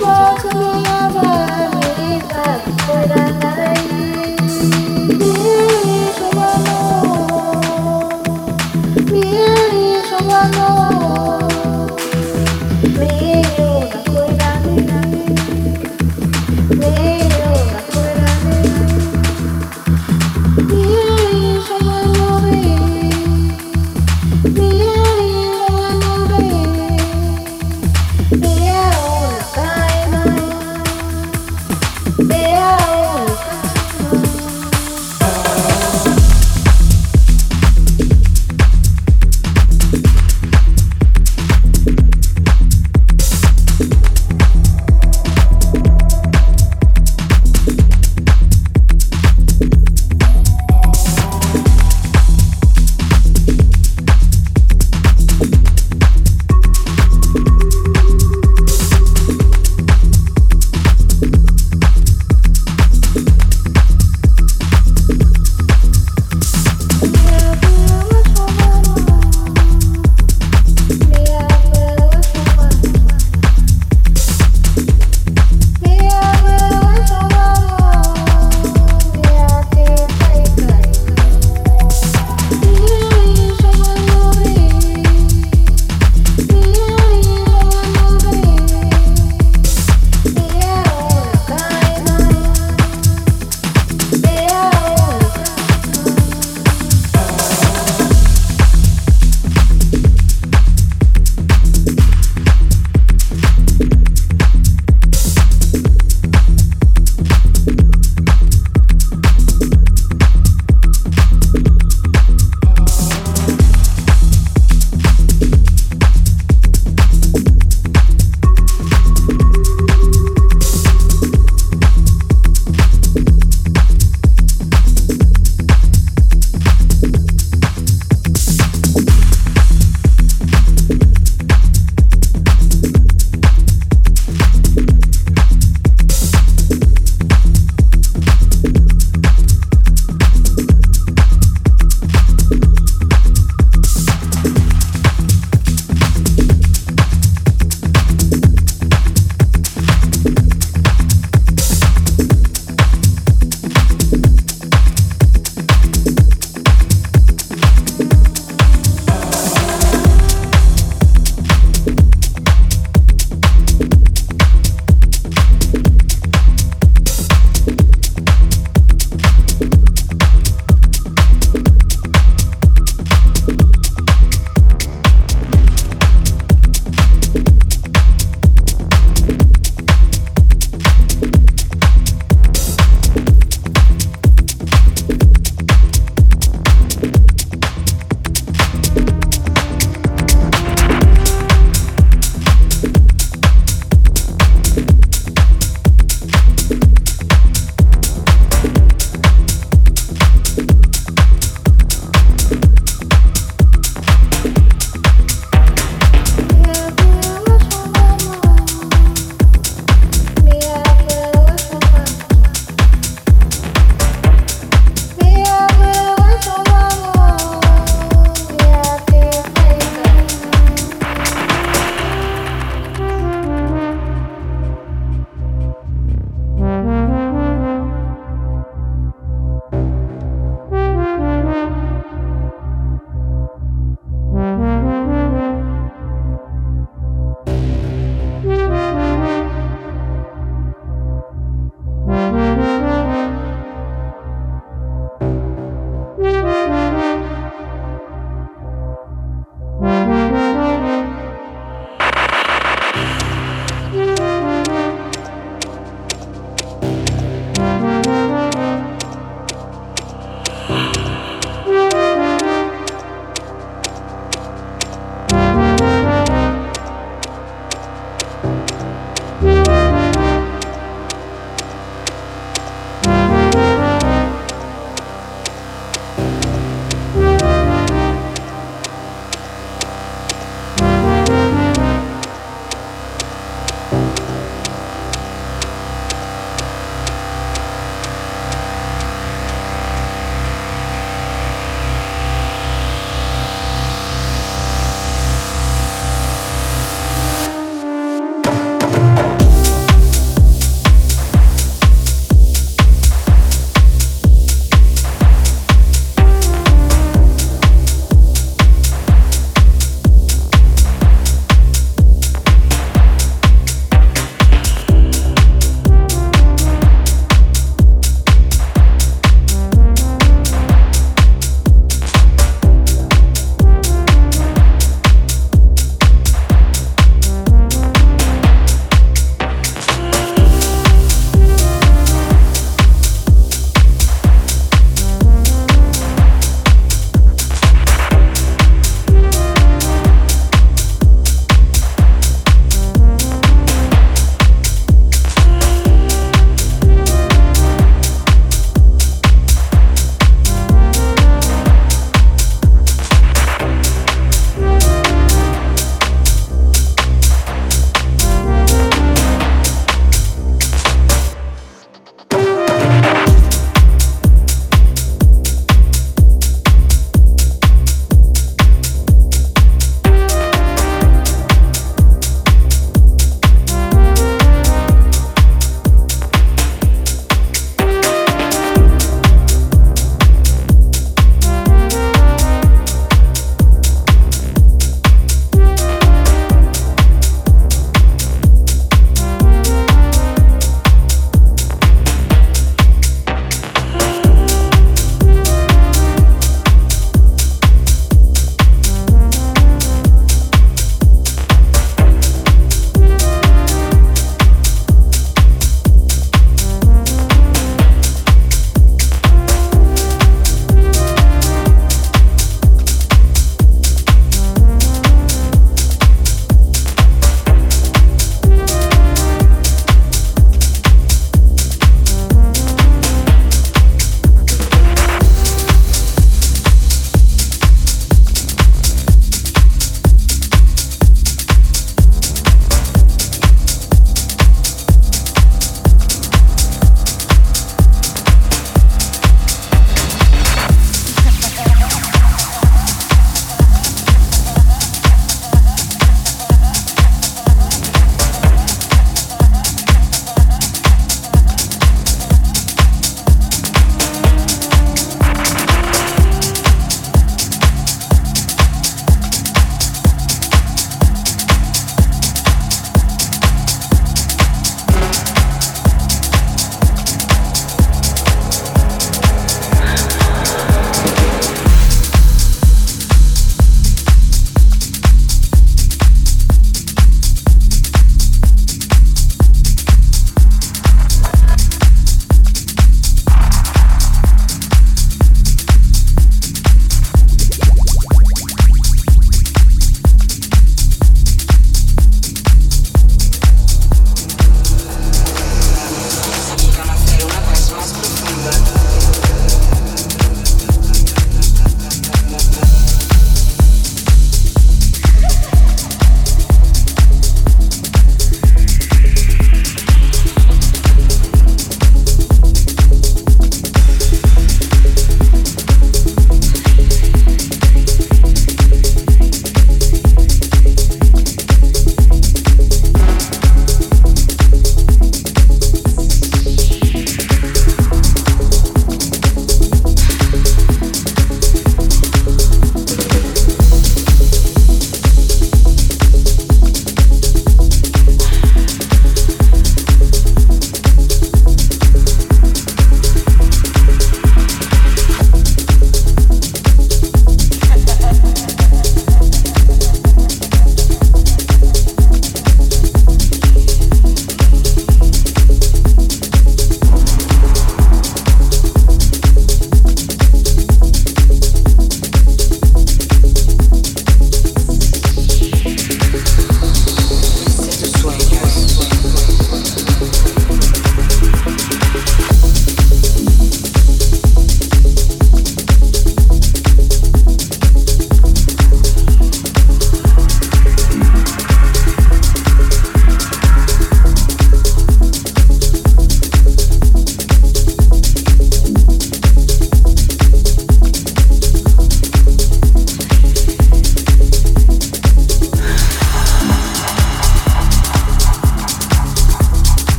Me